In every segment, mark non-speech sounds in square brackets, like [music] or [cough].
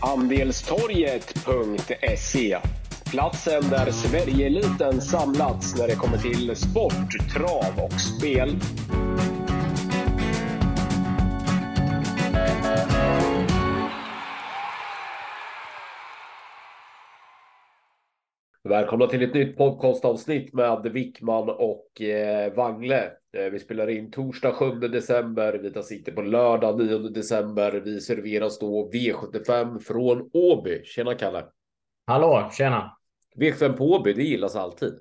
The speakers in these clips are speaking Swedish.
Andelstorget.se Platsen där Sverigeeliten samlats när det kommer till sport, trav och spel. Välkomna till ett nytt podcastavsnitt med Wickman och eh, Wangle. Eh, vi spelar in torsdag 7 december. Vi tar sikte på lördag 9 december. Vi serveras då V75 från Åby. Tjena Kalle! Hallå, tjena! V75 på Åby, det gillas alltid.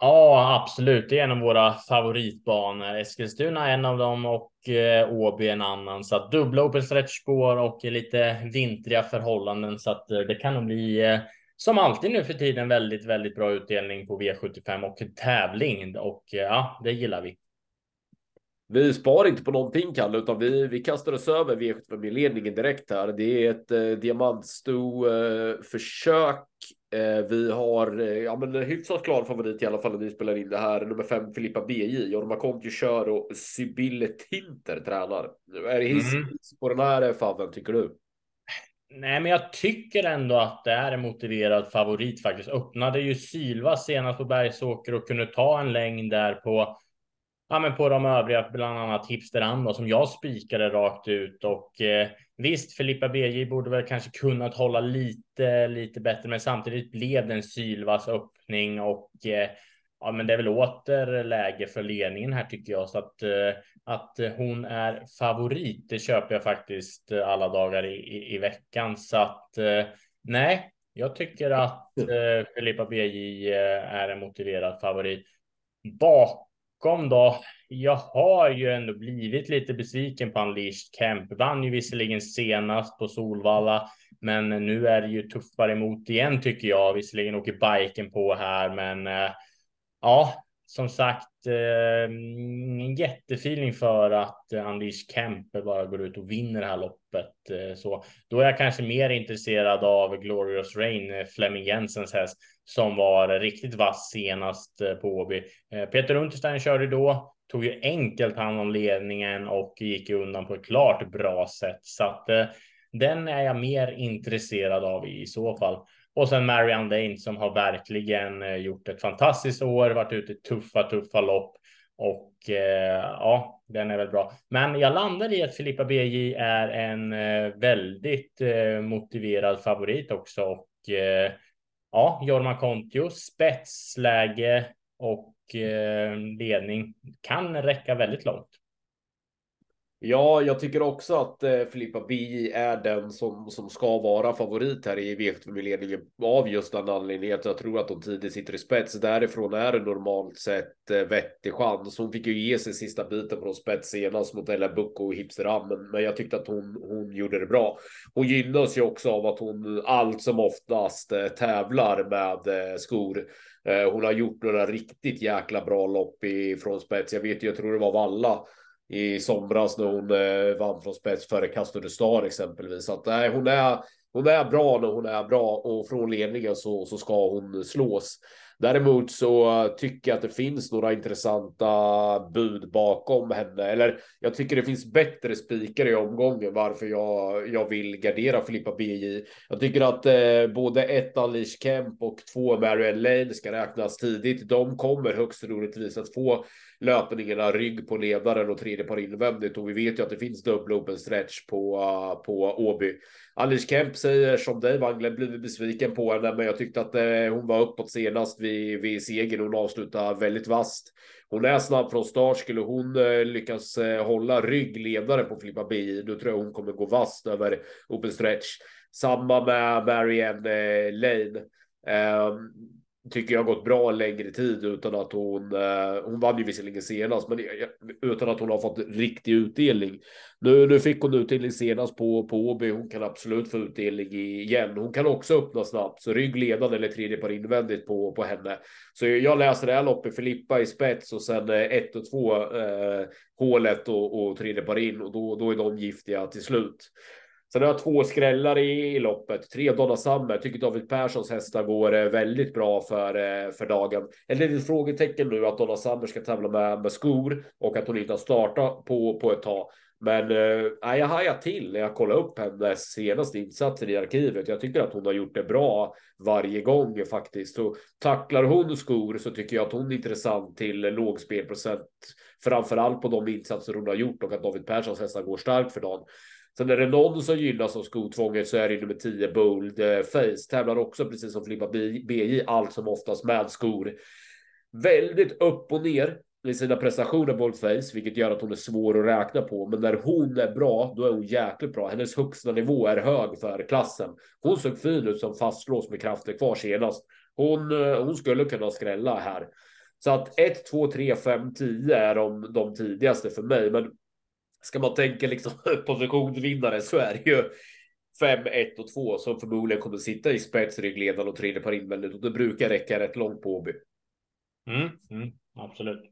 Ja, absolut. Det är en av våra favoritbanor. Eskilstuna är en av dem och eh, Åby en annan. Så att dubbla open stretchspår och lite vintriga förhållanden. Så att eh, det kan nog bli eh, som alltid nu för tiden väldigt, väldigt bra utdelning på V75 och tävling och ja, det gillar vi. Vi sparar inte på någonting Kalle, utan vi, vi kastar oss över V75-ledningen direkt här. Det är ett eh, diamantsto eh, försök. Eh, vi har eh, ja, men en hyfsat klar favorit i alla fall när vi spelar in det här. Nummer fem Filippa BJ. Jorma Kontio kör och Sibylle Tinter tränar. Är det hiss mm. på den här faven tycker du? Nej, men jag tycker ändå att det är en motiverad favorit faktiskt. Öppnade ju Silva senast på Bergsåker och kunde ta en längd där på ja, men på de övriga, bland annat Hipster som jag spikade rakt ut och eh, visst, Filippa BJ borde väl kanske kunnat hålla lite, lite bättre, men samtidigt blev det en öppning och eh, ja, men det är väl åter läge för ledningen här tycker jag så att eh, att hon är favorit. Det köper jag faktiskt alla dagar i, i, i veckan så att eh, nej, jag tycker att eh, Filippa BJ eh, är en motiverad favorit. Bakom då. Jag har ju ändå blivit lite besviken på Unleashed Camp. Vann ju visserligen senast på Solvalla, men nu är det ju tuffare emot igen tycker jag. Visserligen åker biken på här, men eh, ja, som sagt, eh, en jättefeeling för att eh, Anders Kempe bara går ut och vinner det här loppet. Eh, så då är jag kanske mer intresserad av Glorious Rain, eh, Flemming Jensens häst, som var riktigt vass senast eh, på Åby. Eh, Peter Unterstein körde då, tog ju enkelt hand om ledningen och gick undan på ett klart bra sätt. Så att den är jag mer intresserad av i så fall. Och sen Marianne Dane som har verkligen eh, gjort ett fantastiskt år, varit ute i tuffa, tuffa lopp och eh, ja, den är väl bra. Men jag landar i att Filippa BJ är en eh, väldigt eh, motiverad favorit också och eh, ja, Jorma Kontio spetsläge och eh, ledning kan räcka väldigt långt. Ja, jag tycker också att eh, Filippa BJ är den som, som ska vara favorit här i V75-ledningen av just den anledningen jag tror att hon tidigt sitter i spets. Därifrån är det normalt sett eh, vettig chans. Hon fick ju ge sig sista biten från spets senast mot Ella Bucco och Hipsteram, men, men jag tyckte att hon, hon gjorde det bra. Hon gynnas ju också av att hon allt som oftast eh, tävlar med eh, skor. Eh, hon har gjort några riktigt jäkla bra lopp ifrån spets. Jag vet ju, jag tror det var Valla i somras när hon eh, vann från spets före Castor de Star exempelvis. Att nej, hon är, hon är bra när hon är bra och från ledningen så, så ska hon slås. Däremot så tycker jag att det finns några intressanta bud bakom henne. Eller jag tycker det finns bättre spikar i omgången varför jag, jag vill gardera Filippa BJ. Jag tycker att eh, både ett Alish Kemp och två Marianne Lane ska räknas tidigt. De kommer högst troligtvis att få löpningarna rygg på ledaren och tredje par invändigt och vi vet ju att det finns dubbla open stretch på, eh, på Åby. Alice Kemp säger som dig Wangle blivit besviken på henne, men jag tyckte att eh, hon var uppåt senast vid, vid segern. Hon avslutar väldigt vast. Hon är snabb från start. Skulle hon eh, lyckas hålla hålla ryggledare på Filippa BI, då tror jag hon kommer gå vast över open stretch. Samma med Marianne Lane. Ehm, Tycker jag har gått bra en längre tid utan att hon, eh, hon vann ju visserligen senast, men utan att hon har fått riktig utdelning. Nu, nu fick hon utdelning senast på, på Åby. Hon kan absolut få utdelning igen. Hon kan också öppna snabbt, så ryggledande eller tredje par invändigt på, på henne. Så jag läser det här loppet Filippa i spets och sen eh, ett och två eh, hålet och, och tredje par in och då, då är de giftiga till slut. Sen har jag två skrällar i, i loppet. Tre Donna Summer. Tycker David Perssons hästar går eh, väldigt bra för, eh, för dagen. Ett litet frågetecken nu att Donna Summer ska tävla med, med skor och att hon inte har startat på, på ett tag. Men eh, jag hajar till när jag kollar upp hennes senaste insatser i arkivet. Jag tycker att hon har gjort det bra varje gång faktiskt. Så tacklar hon skor så tycker jag att hon är intressant till låg spelprocent. Framförallt på de insatser hon har gjort och att David Perssons hästar går starkt för dagen. Sen är det någon som gynnas av skotvånget så är det nummer 10 Bold eh, Face. Tävlar också precis som Filippa BJ allt som oftast med skor. Väldigt upp och ner i sina prestationer Bold Face, vilket gör att hon är svår att räkna på. Men när hon är bra, då är hon jäkligt bra. Hennes högsta nivå är hög för klassen. Hon såg fin ut som fastlås med krafter kvar senast. Hon, eh, hon skulle kunna skrälla här. Så att 1, 2, 3, 5, 10 är de, de tidigaste för mig. Men ska man tänka liksom [laughs] positionsvinnare så är det ju 5, 1 och 2 som förmodligen kommer sitta i spetsryggledaren och tredje par invändigt och det brukar räcka rätt långt på Åby. Mm, mm, absolut.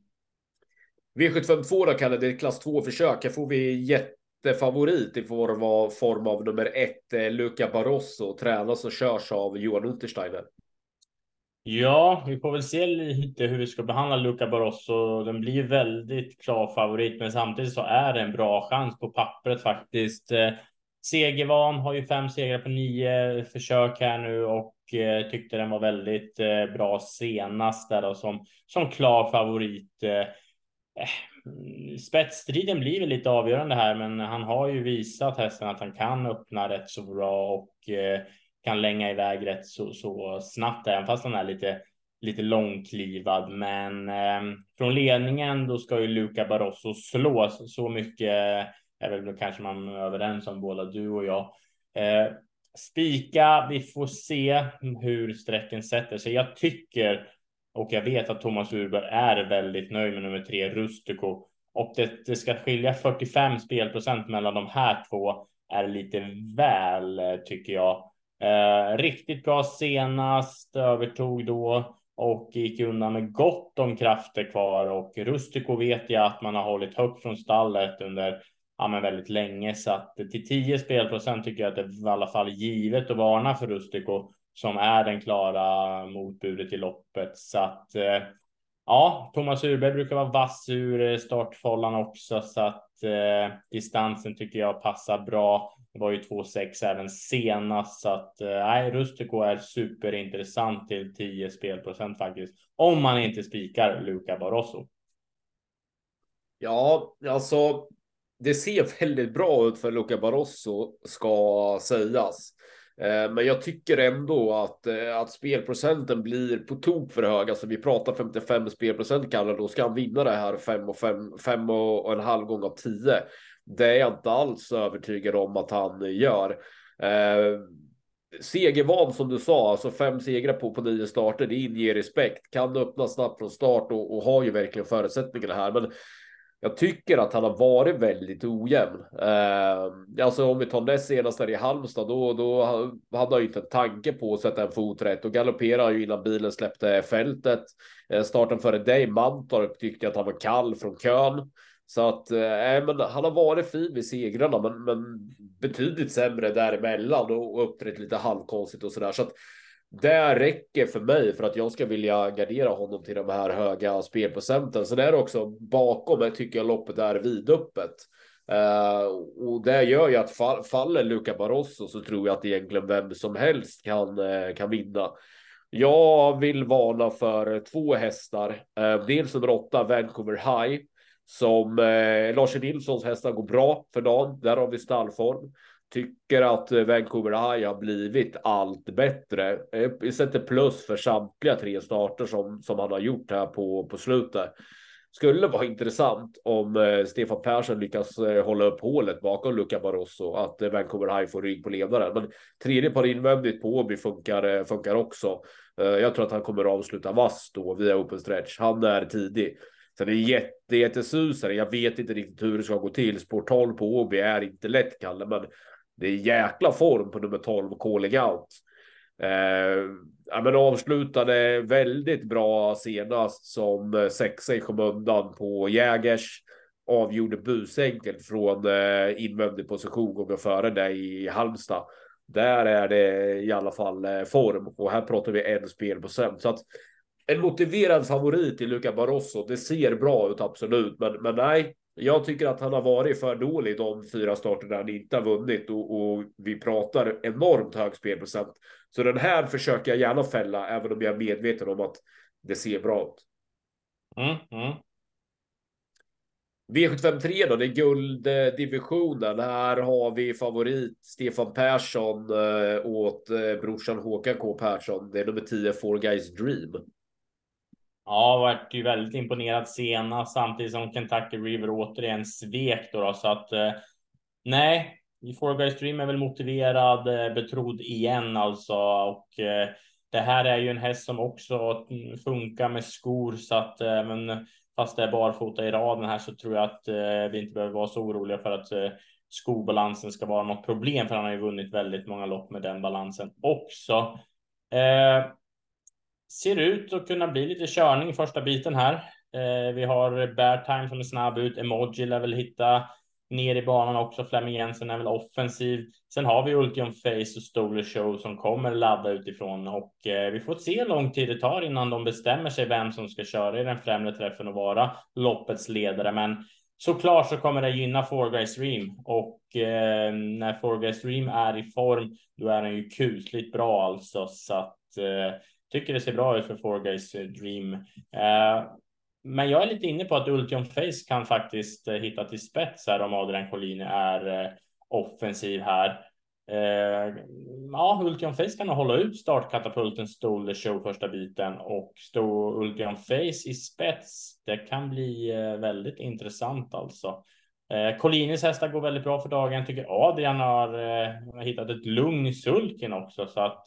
V752 då Kalle, det är klass 2 försök. Här får vi jättefavorit i form av, form av nummer 1, eh, Luca Barroso, tränas och körs av Johan Untersteiner. Ja, vi får väl se lite hur vi ska behandla Luca Barroso. Den blir väldigt klar favorit, men samtidigt så är det en bra chans på pappret faktiskt. Eh, Segervan har ju fem segrar på nio försök här nu och eh, tyckte den var väldigt eh, bra senast där då som som klar favorit. Spetsstriden blir väl lite avgörande här, men han har ju visat hästen att han kan öppna rätt så bra och kan länga iväg rätt så, så snabbt, även fast han är lite, lite långklivad. Men eh, från ledningen, då ska ju Luca Barroso slås. Så mycket är väl kanske man överens om båda du och jag. Eh, spika, vi får se hur sträcken sätter sig. Jag tycker och jag vet att Thomas Urberg är väldigt nöjd med nummer tre, Rustico. Och det, det ska skilja 45 spelprocent mellan de här två är lite väl, tycker jag. Eh, riktigt bra senast, övertog då och gick undan med gott om krafter kvar. Och Rustico vet jag att man har hållit högt från stallet under ja, men väldigt länge. Så att till 10 spelprocent tycker jag att det är i alla fall givet att varna för Rustico som är den klara motbudet i loppet. Så att eh, ja, Thomas Urberg brukar vara vass ur eh, startfållan också så att eh, distansen tycker jag passar bra. Det var ju 2,6 även senast så att eh, Rustico är superintressant till 10 spelprocent faktiskt. Om man inte spikar Luca Barroso. Ja, alltså det ser [laughs] väldigt bra ut för Luca Barroso ska sägas. Eh, men jag tycker ändå att, eh, att spelprocenten blir på tok för hög. Alltså vi pratar 55 spelprocent Kalle, då ska han vinna det här 5 och, 5, 5 och en halv gång av 10. Det är jag inte alls övertygad om att han gör. Eh, segervan som du sa, alltså fem segrar på, på nio starter, det inger respekt. Kan öppna snabbt från start och, och har ju verkligen förutsättningarna här. Men jag tycker att han har varit väldigt ojämn. Eh, alltså om vi tar det senaste i Halmstad, då, då hade han ju inte en tanke på att sätta en fot rätt och galopperade ju innan bilen släppte fältet. Eh, starten före dig, Mantorp, tyckte jag att han var kall från kön. Så att eh, men han har varit fin vid segrarna, men, men betydligt sämre däremellan och, och uppträtt lite halvkonstigt och så där. Så att det räcker för mig för att jag ska vilja gardera honom till de här höga spelprocenten. Sen är det också bakom jag tycker jag loppet är vidöppet. Uh, och det gör ju att fall, faller Luca Barroso så tror jag att egentligen vem som helst kan, uh, kan vinna. Jag vill varna för två hästar. Uh, dels nummer åtta, Vancouver High, som uh, Lars Nilssons hästar går bra för dagen. Där har vi stallform. Tycker att Vancouver High har blivit allt bättre. Vi sätter plus för samtliga tre starter som, som han har gjort här på, på slutet. Skulle vara intressant om eh, Stefan Persson lyckas eh, hålla upp hålet bakom Luca Barroso, att Vancouver High får rygg på ledaren. Men tredje par invändigt på Åby funkar, funkar också. Jag tror att han kommer att avsluta vass då via open stretch. Han är tidig. Sen är det jätte, jättesusare. Jag vet inte riktigt hur det ska gå till. Spår 12 på Åby är inte lätt, Kalle, men det är jäkla form på nummer 12, Calling Out. Eh, ja, men avslutade väldigt bra senast som eh, sexa i skymundan på Jägers. Avgjorde busenkelt från eh, invändig position gånger före dig i Halmstad. Där är det i alla fall eh, form och här pratar vi en spelprocent. Så att en motiverad favorit i Luca Barroso. Det ser bra ut, absolut, men, men nej, jag tycker att han har varit för dålig de fyra starter där han inte har vunnit och, och vi pratar enormt hög spelprocent. Så den här försöker jag gärna fälla, även om jag är medveten om att det ser bra ut. Mm, mm. V753 då, det är gulddivisionen. Här har vi favorit Stefan Persson eh, åt eh, brorsan Håkan K Persson. Det är nummer 10, Four Guys Dream. Ja, vart ju väldigt imponerad senast samtidigt som Kentucky River återigen svek då, då så att eh, nej, Four Guys Dream är väl motiverad, eh, betrodd igen alltså och eh, det här är ju en häst som också funkar med skor så att eh, men fast det är barfota i raden här så tror jag att eh, vi inte behöver vara så oroliga för att eh, skobalansen ska vara något problem för han har ju vunnit väldigt många lopp med den balansen också. Eh, Ser ut att kunna bli lite körning i första biten här. Eh, vi har Bear Time som är snabb ut. Emoji lär väl hitta ner i banan också. Flemming Jensen är väl offensiv. Sen har vi Ultium Face och Stoler Show som kommer ladda utifrån och eh, vi får se hur lång tid det tar innan de bestämmer sig vem som ska köra i den främre träffen och vara loppets ledare. Men såklart så kommer det gynna Four Guys Dream och eh, när Four Guys Dream är i form, då är den ju kusligt bra alltså så att eh, tycker det ser bra ut för Four Guys eh, Dream. Eh, men jag är lite inne på att Ultium Face kan faktiskt eh, hitta till spets här om Adrian Collini är eh, offensiv här. Eh, ja, Ultium Face kan hålla ut startkatapulten Stole eh, Show första biten och stå Ultium Face i spets. Det kan bli väldigt intressant alltså. Collinis hästar går väldigt bra för dagen. Tycker Adrian har hittat ett lugn i sulken också så att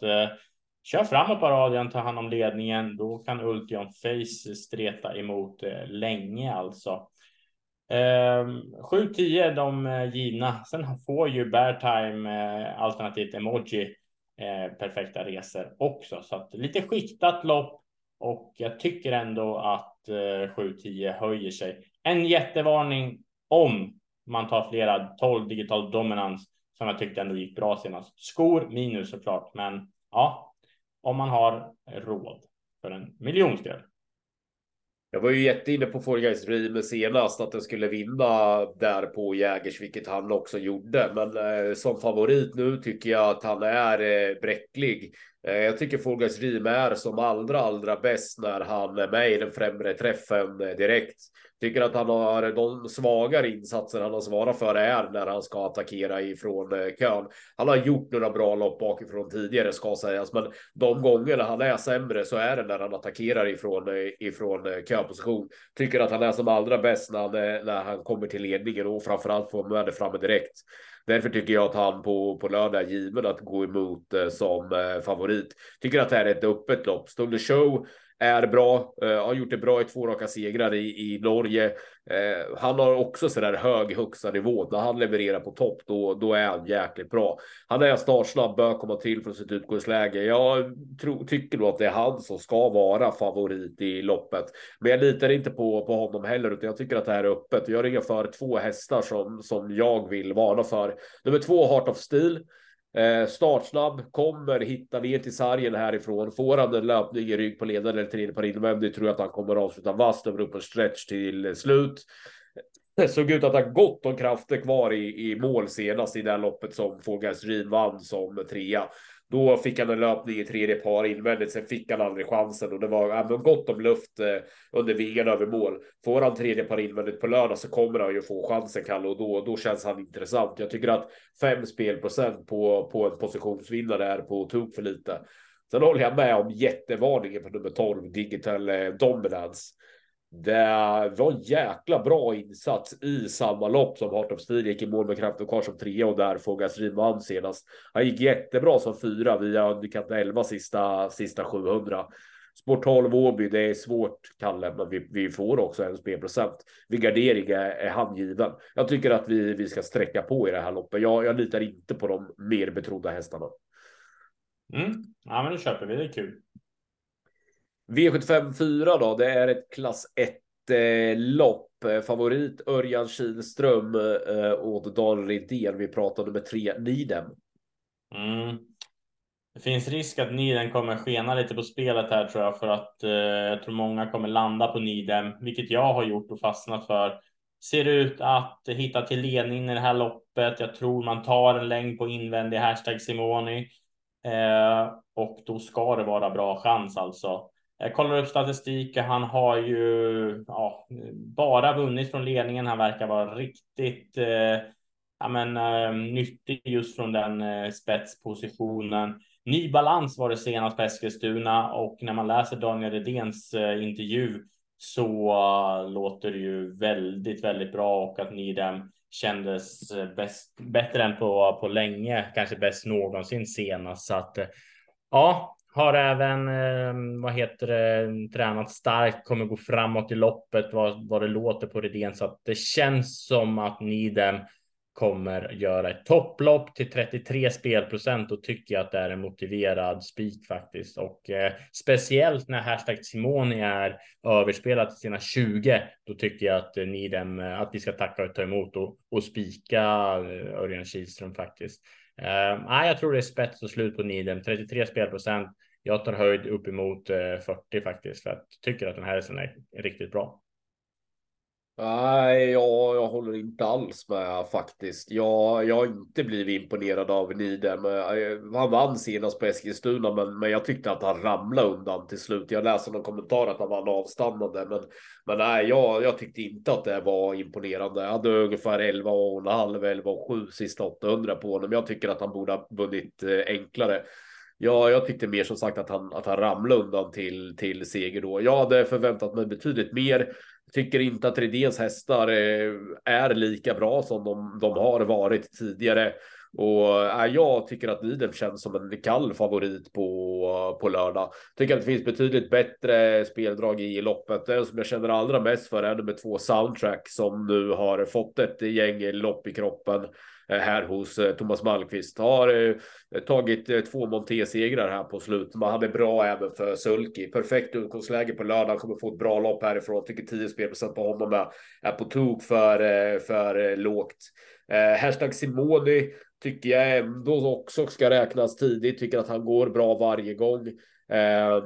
Kör framåt bara Adrian, tar hand om ledningen. Då kan Ultion Face streta emot eh, länge alltså. Ehm, eh, 7-10 de givna. Sen får ju Beartime eh, alternativt emoji eh, perfekta resor också. Så att lite skiktat lopp och jag tycker ändå att eh, 7-10 höjer sig. En jättevarning om man tar flera 12 digital dominans som jag tyckte ändå gick bra senast. Skor minus såklart, men ja, om man har råd för en miljonsdel. Jag var ju jätteinne på Forgais senast att den skulle vinna där på Jägers, vilket han också gjorde. Men eh, som favorit nu tycker jag att han är eh, bräcklig. Eh, jag tycker Forgais är som allra, allra bäst när han är med i den främre träffen eh, direkt. Tycker att han har de svagare insatser han har svarat för är när han ska attackera ifrån eh, kön. Han har gjort några bra lopp bakifrån tidigare ska sägas, men de gångerna han är sämre så är det när han attackerar ifrån eh, ifrån eh, köposition. Tycker att han är som allra bäst när han, när han kommer till ledningen och framförallt får med det framme direkt. Därför tycker jag att han på, på lördag är given att gå emot eh, som eh, favorit. Tycker att det här är ett öppet lopp. Stunder Show är bra, eh, har gjort det bra i två raka segrar i, i Norge. Eh, han har också så där hög högsta nivå. När han levererar på topp, då, då är han jäkligt bra. Han är startsnabb, bör komma till från sitt utgångsläge. Jag tro, tycker nog att det är han som ska vara favorit i loppet. Men jag litar inte på, på honom heller, utan jag tycker att det här är öppet. Jag ringer för två hästar som, som jag vill varna för. Nummer två, Heart of Steel. Eh, startsnabb, kommer hitta ner till sargen härifrån. Får han en löpning i rygg på ledaren eller tredje par invändigt tror jag att han kommer avsluta vasst över upp en stretch till eh, slut. Det såg ut att ha gott om krafter kvar i, i mål senast i det här loppet som Fågels vann som trea. Då fick han en löpning i tredje par invändigt, sen fick han aldrig chansen och det var ändå gott om luft eh, under vingarna över mål. Får han tredje par invändigt på lördag så kommer han ju få chansen, Kalle, och då, då känns han intressant. Jag tycker att fem spelprocent på, på en positionsvinnare är på tok för lite. Sen håller jag med om jättevarningen på nummer 12, Digital eh, Dominance. Det var en jäkla bra insats i samma lopp som Heart of Steel gick i mål med kraft och kvar som trea och där Fogas Riman senast. Han gick jättebra som fyra via underkant 11 sista, sista 700. Sport 12 Åby, det är svårt, Kalle, men vi, vi får också en spelprocent. Vid gardering är, är han given. Jag tycker att vi, vi ska sträcka på i det här loppet. Jag, jag litar inte på de mer betrodda hästarna. Mm. Ja, men då köper vi. Det är kul. V75 4 då, det är ett klass 1-lopp. Eh, Favorit Örjan Kihlström eh, åt Daniel Redén. Vi pratade med tre Nidem. Mm. Det finns risk att Niden kommer skena lite på spelet här tror jag för att eh, jag tror många kommer landa på Niden, vilket jag har gjort och fastnat för. ser ut att hitta till ledning i det här loppet. Jag tror man tar en längd på invändig hashtag Simoni. Eh, och då ska det vara bra chans alltså. Jag kollar upp statistik. Han har ju ja, bara vunnit från ledningen. Han verkar vara riktigt eh, ja, men, eh, nyttig just från den eh, spetspositionen. Ny balans var det senast på Eskilstuna och när man läser Daniel Redéns eh, intervju så uh, låter det ju väldigt, väldigt bra och att Nidem kändes eh, bäst, bättre än på, på länge, kanske bäst någonsin senast. Så att eh, ja, har även, eh, vad heter det, tränat starkt, kommer gå framåt i loppet vad, vad det låter på Redén. Så att det känns som att Nidem kommer göra ett topplopp till 33 spelprocent och tycker jag att det är en motiverad spik faktiskt. Och eh, speciellt när hashtag Simoni är överspelat till sina 20, då tycker jag att eh, Nidem, att vi ska tacka och ta emot och, och spika eh, Örjan Kihlström faktiskt. Eh, jag tror det är spets och slut på Nidem, 33 spelprocent. Jag tar höjd uppemot eh, 40 faktiskt för att jag tycker att den här hästen är riktigt bra. Nej, jag, jag håller inte alls med faktiskt. Jag, jag har inte blivit imponerad av Nidem. Eh, han vann senast på Eskilstuna, men, men jag tyckte att han ramlade undan till slut. Jag läste någon kommentar att han vann avstannande, men, men nej, jag, jag tyckte inte att det var imponerande. Jag hade ungefär 11 och en halv, 11 och 7 sista 800 på honom. Jag tycker att han borde ha vunnit eh, enklare. Ja, jag tyckte mer som sagt att han, att han ramlade undan till, till seger då. Jag hade förväntat mig betydligt mer. Tycker inte att Redéns hästar eh, är, lika bra som de, de har varit tidigare. Och äh, jag tycker att Nidem känns som en kall favorit på, på lördag. Tycker att det finns betydligt bättre speldrag i loppet. Den som jag känner allra mest för är nummer två Soundtrack som nu har fått ett gäng lopp i kroppen. Eh, här hos eh, Thomas Malmqvist. Har eh, tagit två Monté-segrar här på slutet. Man hade bra även för Sulki. Perfekt utgångsläge på lördag. Kommer få ett bra lopp härifrån. Tycker 10 spelprocent på honom är, är på tok för, för lågt. Eh, hashtag Simoni tycker jag ändå också ska räknas tidigt. Tycker att han går bra varje gång. Eh,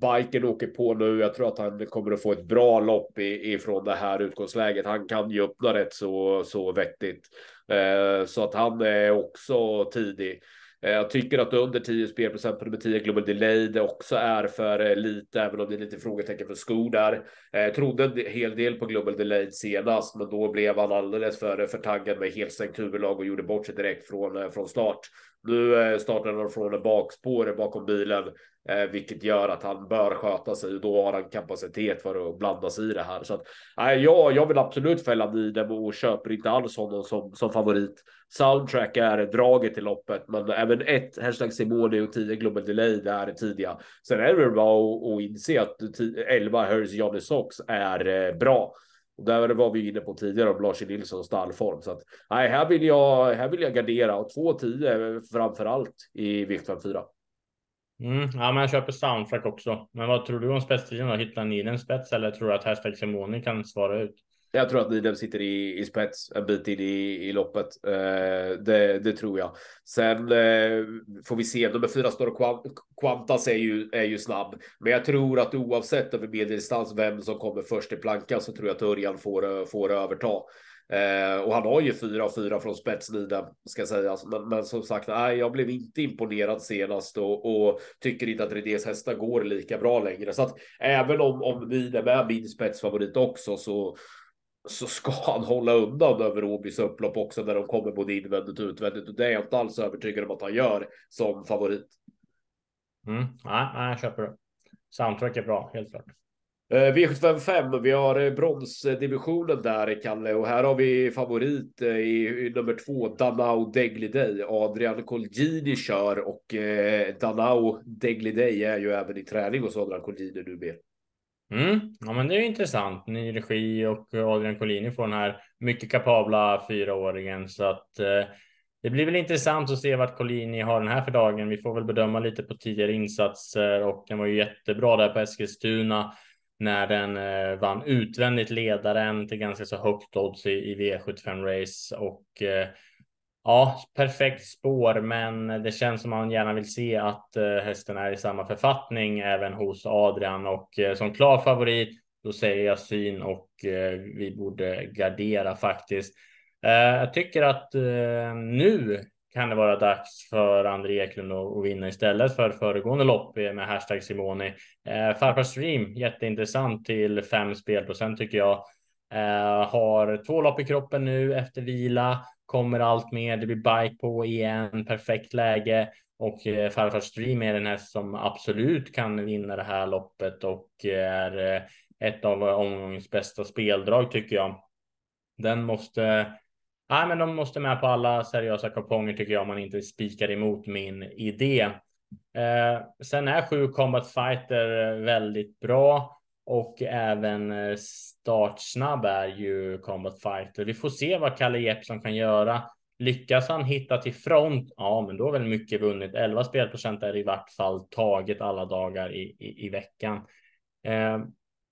biken åker på nu. Jag tror att han kommer att få ett bra lopp ifrån det här utgångsläget. Han kan ju öppna rätt så, så vettigt. Eh, så att han är också tidig. Eh, jag tycker att under 10 spelprocent på nummer 10 Global Delay det också är för eh, lite, även om det är lite frågetecken för skor där. Eh, jag trodde en hel del på Global Delay senast, men då blev han alldeles för, för taggad med helt stängt huvudlag och gjorde bort sig direkt från, eh, från start. Nu startar han från bakspåret bakom bilen eh, vilket gör att han bör sköta sig och då har han kapacitet för att blanda sig i det här. Så att, eh, jag, jag vill absolut fälla Nidem och köper inte alls honom som, som favorit. Soundtrack är draget till loppet, men även ett hashtag Simone och 10 Global Delay det är tidiga. Sen är det väl bara att, att inse att 11 Hers Johnny Sox är eh, bra. Och där var vi inne på tidigare om Lars Nilssons stallform. Så att nej, här vill jag, här vill jag gardera och 2-10 framför allt i vikt 4. Mm, ja, men jag köper soundtrack också. Men vad tror du om spetstiden då? Hittar ni den spets eller tror du att hashtag Simoni kan svara ut? Jag tror att Nidem sitter i, i spets en bit in i, i loppet. Eh, det, det, tror jag. Sen eh, får vi se. Nummer fyra står Quantas är ju, är ju snabb. Men jag tror att oavsett över medeldistans vem som kommer först i plankan så tror jag att Örjan får, eh, får överta. Eh, och han har ju fyra och fyra från spetsniden ska sägas. Men, men som sagt, nej, jag blev inte imponerad senast och, och tycker inte att Redés hästar går lika bra längre. Så att även om, om Nidem är min spetsfavorit också så så ska han hålla undan över Åbys upplopp också när de kommer både invändigt och utvändigt. Och det är jag inte alls övertygad om att han gör som favorit. Mm, nej, nej, jag köper det. Soundtrack är bra, helt klart. Eh, V755, vi har eh, bronsdivisionen där, Kalle, och här har vi favorit eh, i, nummer två, Danao Degliday. Adrian Colgini kör och eh, Danao Degliday är ju även i träning hos Adrian Colgini nu med. Mm. Ja, men det är intressant. Ny regi och Adrian Collini får den här mycket kapabla fyraåringen så att eh, det blir väl intressant att se vart Collini har den här för dagen. Vi får väl bedöma lite på tidigare insatser och den var ju jättebra där på Eskilstuna när den eh, vann utvändigt ledaren till ganska så högt odds i, i V75 race och eh, ja, perfekt spår, men det känns som man gärna vill se att eh, hästen är i samma författning även hos Adrian och eh, som klar favorit då säger jag syn och eh, vi borde gardera faktiskt. Eh, jag tycker att eh, nu kan det vara dags för André Eklund att vinna istället för föregående lopp med hashtag Simoni. Eh, Farfar Stream, jätteintressant till 5 spelprocent tycker jag. Eh, har två lopp i kroppen nu efter vila, kommer allt mer. Det blir bike på igen, perfekt läge och eh, Farfar Stream är den häst som absolut kan vinna det här loppet och är eh, ett av omgångens bästa speldrag tycker jag. Den måste Nej, men de måste med på alla seriösa kuponger tycker jag om man inte spikar emot min idé. Eh, sen är sju Combat Fighter eh, väldigt bra och även eh, startsnabb är ju Combat Fighter. Vi får se vad Kalle Jeppsson kan göra. Lyckas han hitta till front, ja, men då är väl mycket vunnet. 11 spelprocent är i vart fall taget alla dagar i, i, i veckan. Eh,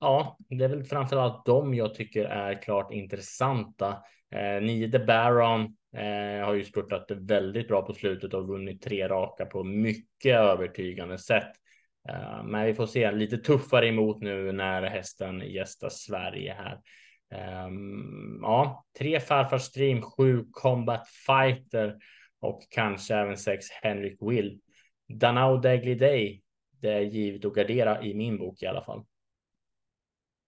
ja, det är väl framför allt de jag tycker är klart intressanta. Eh, nio The Baron eh, har ju spurtat väldigt bra på slutet och vunnit tre raka på mycket övertygande sätt. Eh, men vi får se lite tuffare emot nu när hästen gästar Sverige här. Ehm, ja, tre farfar stream, sju combat fighter och kanske även sex Henrik Will. Danao Dagly Day. Det är givet att gardera i min bok i alla fall.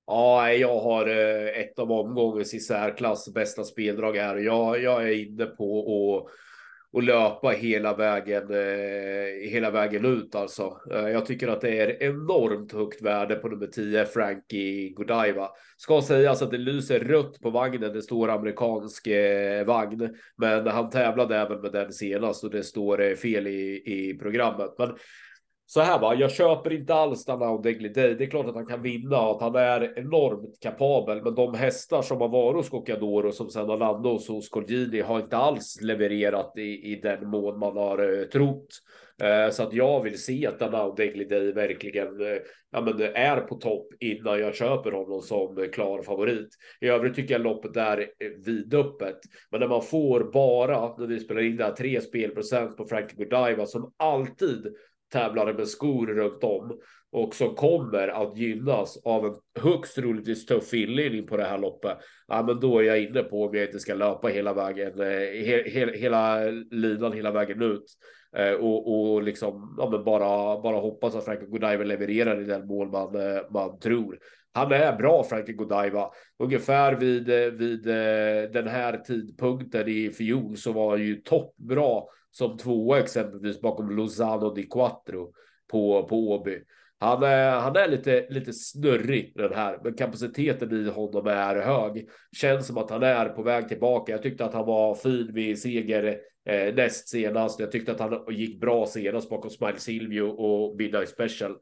Ja, jag har eh, ett av omgångens i särklass bästa speldrag här. Jag, jag är inne på att och löpa hela vägen, eh, hela vägen ut alltså. Eh, jag tycker att det är enormt högt värde på nummer 10, Frankie Godiva. Ska sägas att det lyser rött på vagnen, det står amerikansk vagn, men han tävlade även med den senast och det står fel i, i programmet. Men så här va, jag köper inte alls Danao Degly Day. Det är klart att han kan vinna och att han är enormt kapabel. Men de hästar som har varit hos Gocciadoro som sedan har landat hos Colgini har inte alls levererat i, i den mån man har eh, trott. Eh, så att jag vill se att Danao Degly Day verkligen eh, ja, men är på topp innan jag köper honom som klar favorit. I övrigt tycker jag loppet är vidöppet. Men när man får bara, när vi spelar in det här, tre spelprocent på Frankie Godiva som alltid tävlare med skor runt om och som kommer att gynnas av en högst troligtvis tuff inledning på det här loppet. Ja, men då är jag inne på om jag inte ska löpa hela vägen, eh, he, he, hela linan hela vägen ut eh, och, och liksom ja, men bara, bara hoppas att Frank Godiva levererar i den mål man, eh, man tror. Han är bra, Frankie Godiva. Ungefär vid, eh, vid den här tidpunkten i fjol så var han ju toppbra som tvåa exempelvis bakom Lozano di Quattro på, på Åby. Han är, han är lite, lite snurrig den här, men kapaciteten i honom är hög. Känns som att han är på väg tillbaka. Jag tyckte att han var fin vid seger eh, näst senast. Jag tyckte att han gick bra senast bakom Smile Silvio och Midnight Special.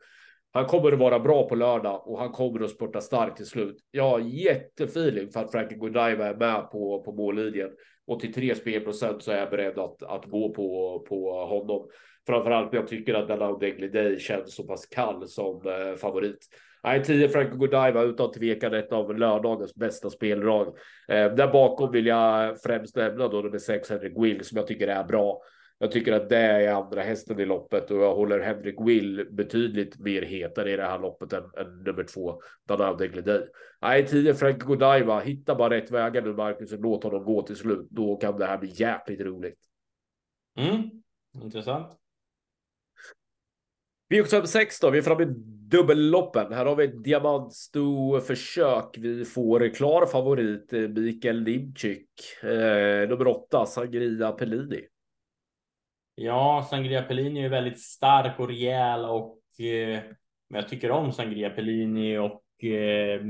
Han kommer att vara bra på lördag och han kommer att spurta starkt till slut. Jag har jättefeeling för att Frankie Godiva är med på, på mållinjen och till 3 spelprocent så är jag beredd att, att gå på, på honom. Framförallt när jag tycker att denna Degly Day känns så pass kall som eh, favorit. Nej, 10 Franco Godiva utan tvekan ett av lördagens bästa speldrag. Eh, där bakom vill jag främst nämna då nummer 6 Henrik Will som jag tycker är bra. Jag tycker att det är andra hästen i loppet och jag håller Henrik Will betydligt mer hetare i det här loppet än, än nummer två, Danao Degledey. Nej, 10 Frank Godiva, hitta bara rätt vägar nu Marcus och låt honom gå till slut. Då kan det här bli jäkligt roligt. Mm, intressant. V75 då, vi är framme i dubbelloppen. Här har vi ett diamantsto försök. Vi får klar favorit eh, Mikael Nimczyk. Eh, nummer åtta, Sangria Pellini. Ja, Sangria Pellini är väldigt stark och rejäl och eh, jag tycker om Sangria Pellini och eh,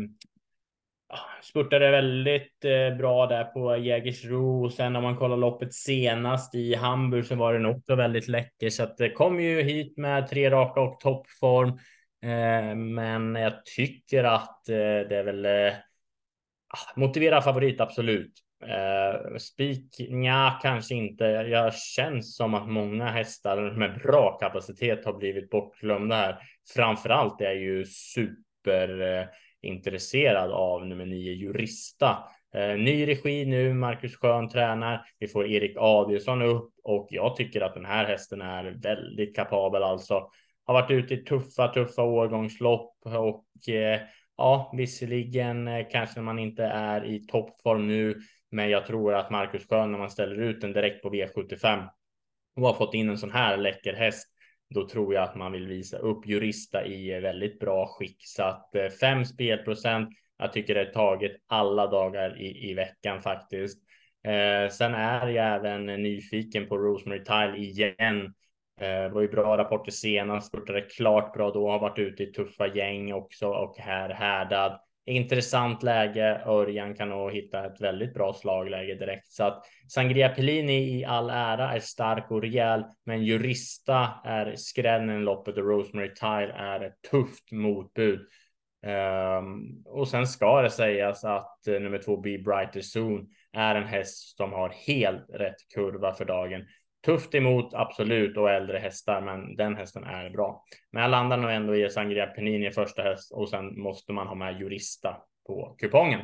spurtade väldigt eh, bra där på Jägersro och sen om man kollar loppet senast i Hamburg så var den också väldigt läcker så att det kom ju hit med tre raka och toppform. Eh, men jag tycker att eh, det är väl eh, Motivera favorit absolut. Eh, uh, spik, ja, kanske inte. Jag känns som att många hästar med bra kapacitet har blivit bortglömda här. Framförallt är jag ju superintresserad uh, av nummer nio Jurista. Uh, ny regi nu, Marcus Schön tränar. Vi får Erik Adielsson upp och jag tycker att den här hästen är väldigt kapabel alltså. Har varit ute i tuffa, tuffa årgångslopp och eh, ja, visserligen kanske man inte är i toppform nu, men jag tror att Marcus Schön när man ställer ut den direkt på V75 och har fått in en sån här läcker häst då tror jag att man vill visa upp Jurista i väldigt bra skick. Så att eh, fem spelprocent. Jag tycker det är taget alla dagar i, i veckan faktiskt. Eh, sen är jag även nyfiken på Rosemary Tile igen. Eh, det var ju bra rapporter senast, spurtade klart bra då, har varit ute i tuffa gäng också och här härdad intressant läge. Örjan kan nog hitta ett väldigt bra slagläge direkt så att Sangria Pellini i all ära är stark och rejäl, men Jurista är skrällen i loppet och Rosemary Tile är ett tufft motbud. Um, och sen ska det sägas att uh, nummer två Be Brighter Soon är en häst som har helt rätt kurva för dagen. Tufft emot, absolut, och äldre hästar, men den hästen är bra. Men jag landar nog ändå i Sangria Penini första häst och sen måste man ha med Jurista på kupongen.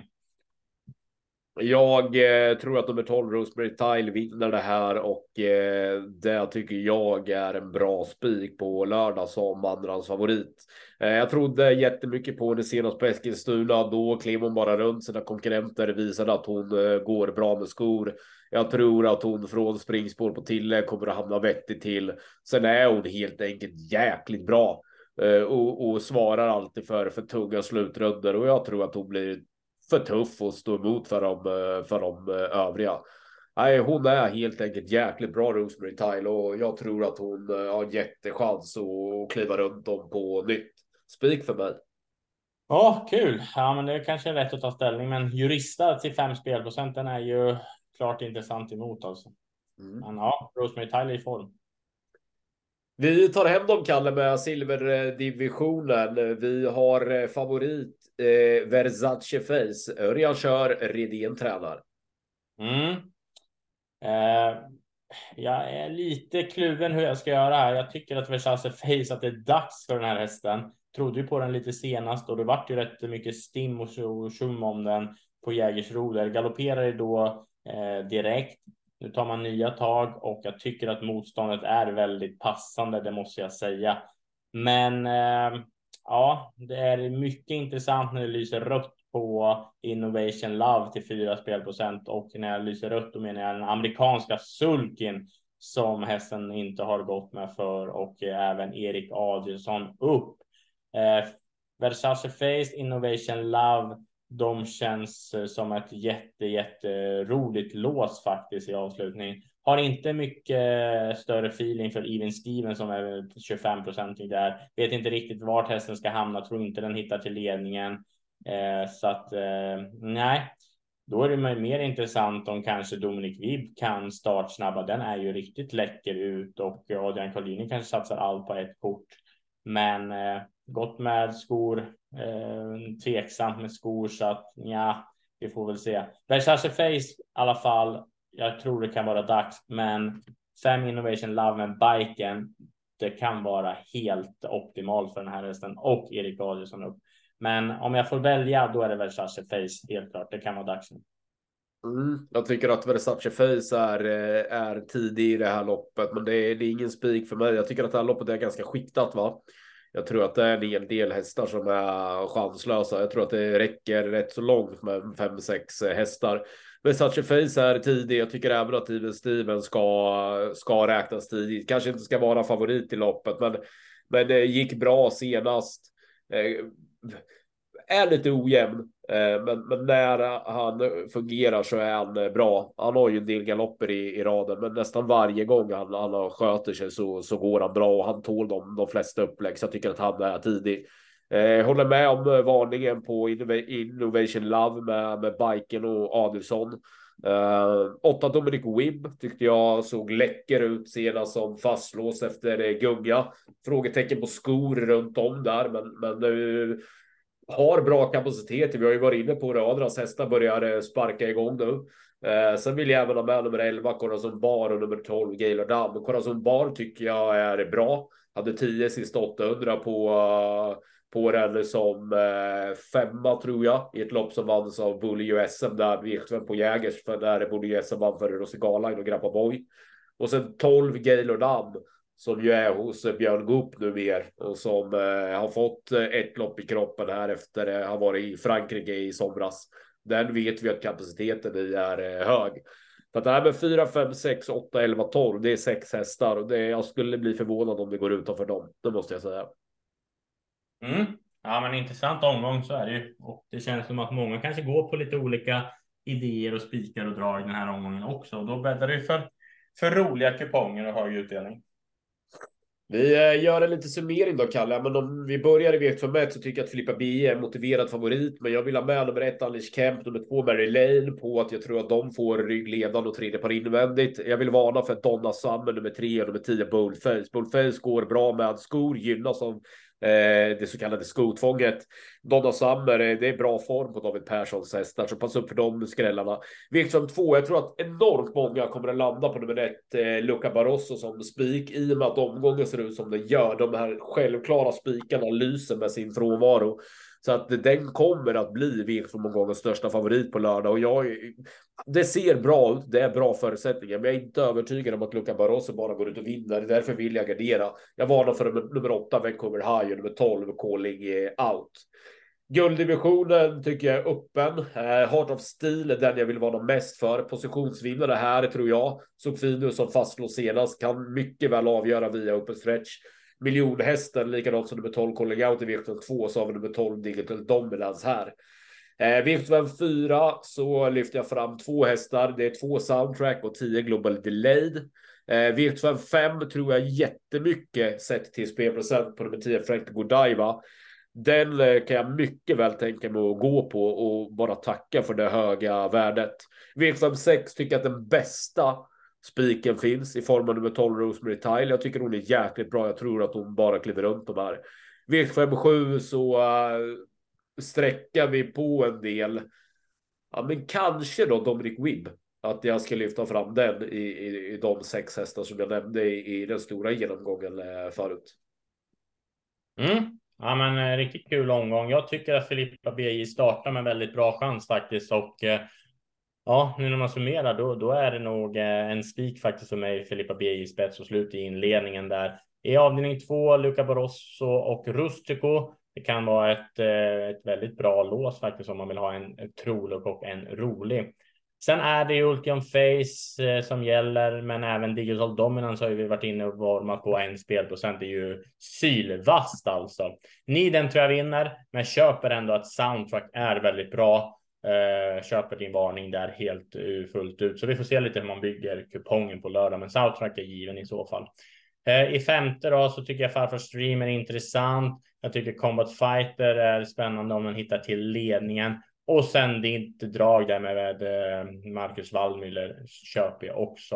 Jag eh, tror att nummer 12 Rosemary Tile vinner det här och eh, det tycker jag är en bra spik på lördag som andrans favorit. Eh, jag trodde jättemycket på henne senast på Eskilstuna. Då klev hon bara runt sina konkurrenter, visade att hon eh, går bra med skor. Jag tror att hon från springspår på Tille kommer att hamna vettigt till. Sen är hon helt enkelt jäkligt bra eh, och, och svarar alltid för för tunga slutrunder och jag tror att hon blir för tuff och stå emot för de, eh, för de eh, övriga. Nej, hon är helt enkelt jäkligt bra Rosemary Tile och jag tror att hon har jättechans att kliva runt dem på nytt. Spik för mig. Ja, kul. Ja, men det kanske är rätt att ta ställning, men jurista till fem spelprocenten är ju klart intressant emot alltså. Mm. Men ja, Rosemary Tyler i form. Vi tar hem dem, Kalle, med silverdivisionen. Vi har eh, favorit eh, Versace Face. Örjan kör, Redén tränar. Mm. Eh, jag är lite kluven hur jag ska göra här. Jag tycker att Versace Face, att det är dags för den här hästen. Trodde ju på den lite senast och det vart ju rätt mycket stim och tjum om den på Jägersro. Galopperade då eh, Eh, direkt. Nu tar man nya tag och jag tycker att motståndet är väldigt passande, det måste jag säga. Men eh, ja, det är mycket intressant när det lyser rött på Innovation Love till 4 spelprocent och när jag lyser rött då menar jag den amerikanska sulkin som hästen inte har gått med för och även Erik Adielsson upp. Eh, Versace Face, Innovation Love de känns eh, som ett jätte, jätte roligt lås faktiskt i avslutning. Har inte mycket större feeling för Even Steven som är 25 procentig där. Vet inte riktigt vart hästen ska hamna. Tror inte den hittar till ledningen. Eh, så att eh, nej, då är det mer intressant om kanske Dominic Vibb kan startsnabba. Den är ju riktigt läcker ut och Adrian Collini kanske satsar allt på ett kort. Men eh, gott med skor, eh, tveksamt med skor så att ja, vi får väl se. Versace Face i alla fall. Jag tror det kan vara dags, men Fem Innovation Love med biken. Det kan vara helt optimalt för den här hästen och Erik Adielsson upp. Men om jag får välja, då är det Versace Face helt klart. Det kan vara dags nu. Mm, jag tycker att Versace Face är, eh, är tidig i det här loppet, men det är, det är ingen spik för mig. Jag tycker att det här loppet är ganska skiktat, va? Jag tror att det är en hel del hästar som är chanslösa. Jag tror att det räcker rätt så långt med fem, sex hästar. Versace Face är tidig. Jag tycker även att Steven Steven ska, ska räknas tidigt. Kanske inte ska vara favorit i loppet, men, men det gick bra senast. Eh, är lite ojämn, Eh, men, men när han fungerar så är han eh, bra. Han har ju en del galopper i, i raden, men nästan varje gång han, han sköter sig så, så går han bra och han tål de, de flesta upplägg. Så jag tycker att han är tidig. Eh, håller med om eh, varningen på Innovation Love med, med Biken och Adelsson. Eh, åtta Dominic Wibb tyckte jag såg läcker ut senast som fastlåst efter gunga. Frågetecken på skor runt om där, men, men nu har bra kapacitet. Vi har ju varit inne på det. Adras hästar börjar eh, sparka igång nu. Eh, sen vill jag även ha med nummer 11 Corazon Bar och nummer 12 Gaylor Dam. Corazon Bar tycker jag är bra. Hade 10 sista 800 på uh, på den som eh, femma tror jag i ett lopp som vanns av Bully USM där V75 på Jägers för där Bully USM vann för Rosigala och Grappa Boy. Och sen 12 Gaylor Dam som ju är hos Björn Goop nu mer och som eh, har fått eh, ett lopp i kroppen här efter att eh, ha varit i Frankrike i somras. Den vet vi att kapaciteten i är eh, hög. Så att det här med 4, 5, 6, 8, 11, 12, det är sex hästar och det, jag skulle bli förvånad om det går utanför dem. Det måste jag säga. Mm. Ja, men intressant omgång så är det ju. Och det känns som att många kanske går på lite olika idéer och spikar och drar i den här omgången också. Och då bäddar det för, för roliga kuponger och hög utdelning. Vi eh, gör en liten summering då, Kalle. Men om vi börjar i V75 så tycker jag att Filippa B är motiverad favorit. Men jag vill ha med nummer ett, Alice Kemp, nummer två, Mary Lane på att jag tror att de får ryggledan och tredje par invändigt. Jag vill varna för Donna Summer, nummer tre och nummer tio, Boldface. Boldface går bra med skor, gynnas av Eh, det så kallade skotvånget. Donna Summer, det är bra form på David Perssons hästar, så pass upp för de skrällarna. V75 2, jag tror att enormt många kommer att landa på nummer ett, eh, Luca Barroso som spik i och med att omgången ser ut som den gör. De här självklara spikarna lyser med sin frånvaro. Så att den kommer att bli V75-omgångens största favorit på lördag och jag. Det ser bra ut. Det är bra förutsättningar, men jag är inte övertygad om att Luca Barroso bara går ut och vinner. Därför vill jag gardera. Jag varnar för nummer åtta, Vancouver High och nummer 12, Calling Out. Gulddivisionen tycker jag är öppen. Eh, Heart of Steel är den jag vill vara mest för. Positionsvinnare här tror jag. Sofino som fastslår senast kan mycket väl avgöra via open stretch miljonhästen, likadant som nummer 12 Calling Out i v 2 så har vi nummer 12 Digital Dominance här. Eh, V75 4 så lyfter jag fram två hästar. Det är två soundtrack och 10 Global Delayed. Eh, V75 5 tror jag jättemycket sett till spelprocent på nummer 10 Frank Godiva. Den eh, kan jag mycket väl tänka mig att gå på och bara tacka för det höga värdet. V75 6 tycker jag att den bästa Spiken finns i form av nummer 12 Rosemary Tile. Jag tycker hon är jäkligt bra. Jag tror att hon bara kliver runt de här. V57 så eh, uh, sträckar vi på en del. Ja, men kanske då Dominic Wibb. Att jag ska lyfta fram den i, i, i de sex hästar som jag nämnde i, i den stora genomgången eh, förut. Mm. Ja, men eh, riktigt kul omgång. Jag tycker att Filippa BJ startar med väldigt bra chans faktiskt och eh, Ja, nu när man summerar då, då är det nog eh, en spik faktiskt för mig, Filippa BJ spets och slut i inledningen där. I avdelning två, Luca Barosso och Rustico. Det kan vara ett, ett väldigt bra lås faktiskt om man vill ha en, en trolig och en rolig. Sen är det ju Ultium Face eh, som gäller, men även Digital Dominance har ju vi varit inne och varmat på en spelprocent. Det är ju sylvast alltså. Niden tror jag vinner, men köper ändå att soundtrack är väldigt bra. Eh, köper din varning där helt eh, fullt ut. Så vi får se lite hur man bygger kupongen på lördag, men soundtrack är given i så fall. Eh, I femte då så tycker jag Farfar Stream är intressant. Jag tycker Combat Fighter är spännande om man hittar till ledningen. Och sen ditt drag där med, eh, Marcus Wallmüller köper jag också.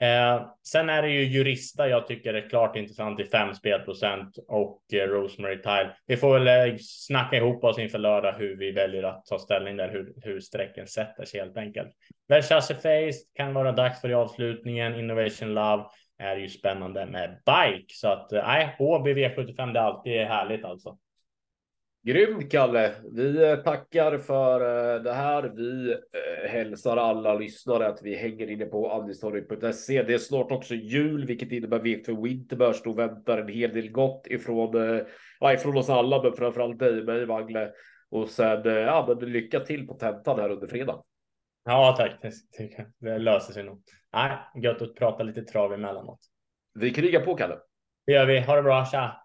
Eh, sen är det ju jurista jag tycker är klart intressant i fem spelprocent och eh, Rosemary Tile. Vi får väl eh, snacka ihop oss inför lördag hur vi väljer att ta ställning där, hur, hur sträcken sätter sig helt enkelt. Versace Face kan vara dags för i avslutningen. Innovation Love är ju spännande med bike så att eh, nej, eh, HBV 75 det är alltid härligt alltså. Grymt Kalle! Vi eh, tackar för eh, det här. Vi eh, hälsar alla lyssnare att vi hänger inne på andistorget.se. Det är snart också jul, vilket innebär vek för Winterbörs. Då väntar en hel del gott ifrån, ja, ifrån oss alla, men framförallt dig, mig, Wangle. Och sen ja, men lycka till på tentan här under fredag. Ja, tack. Det, det löser sig nog. Nej, gött att prata lite trav emellanåt. Vi krigar på, Kalle. Det gör vi. Ha det bra. Tja!